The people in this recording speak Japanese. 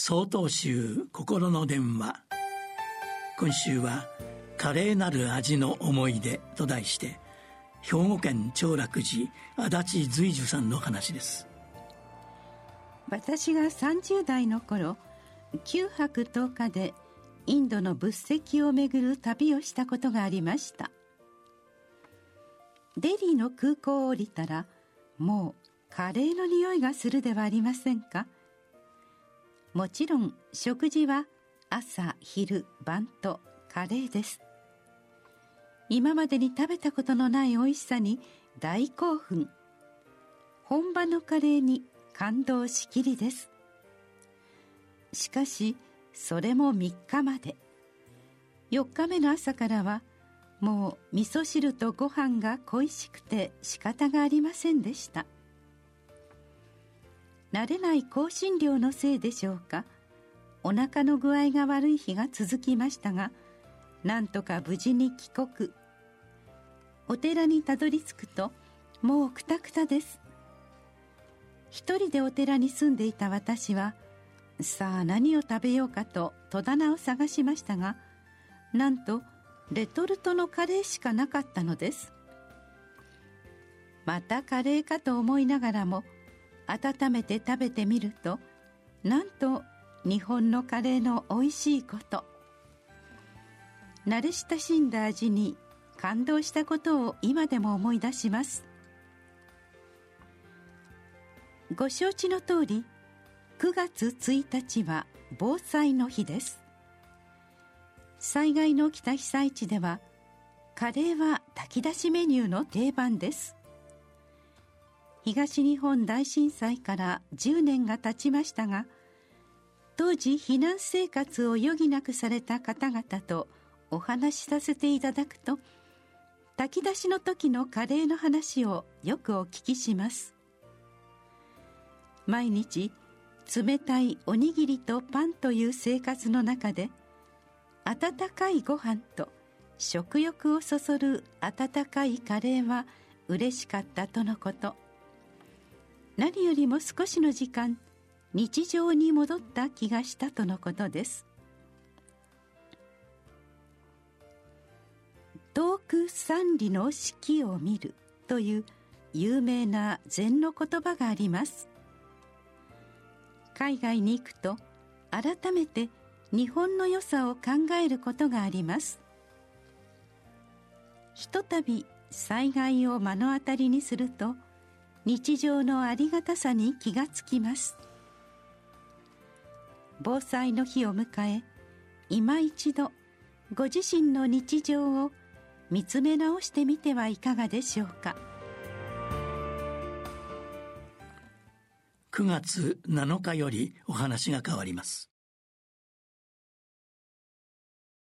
総統集心の電話。今週は「華麗なる味の思い出」と題して兵庫県長楽寺足立随樹さんの話です。私が30代の頃9泊10日でインドの仏石を巡る旅をしたことがありました。デリーの空港を降りたらもうカレーの匂いがするではありませんか？もちろん食事は朝昼晩とカレーです。今までに食べたことのない美味しさに大興奮。本場のカレーに感動しきりです。しかしそれも3日まで。4日目の朝からはもう味噌汁とご飯が恋しくて仕方がありませんでした。慣れない香辛料のせいでしょうか。お腹の具合が悪い日が続きましたがなんとか無事に帰国。お寺にたどり着くともうくたくたです。一人でお寺に住んでいた私はさあ何を食べようかと戸棚を探しましたがなんとレトルトのカレーしかなかったのです。またカレーかと思いながらも温めて食べてみるとなんと日本のカレーの美味しいこと。慣れ親しんだ味に感動したことを今でも思い出します。ご承知の通り9月1日は防災の日です。災害の起きた被災地ではカレーは炊き出しメニューの定番です。東日本大震災から10年が経ちましたが当時避難生活を余儀なくされた方々とお話しさせていただくと炊き出しの時のカレーの話をよくお聞きします。毎日冷たいおにぎりとパンという生活の中で温かいご飯と食欲をそそる温かいカレーは嬉しかったとのこと。何よりも少しの時間日常に戻った気がしたとのことです。遠く三里の四季を見るという有名な禅の言葉があります。海外に行くと改めて日本の良さを考えることがあります。ひとたび災害を目の当たりにすると日常のありがたさに気がつきます。防災の日を迎え今一度ご自身の日常を見つめ直してみてはいかがでしょうか。9月7日よりお話が変わります。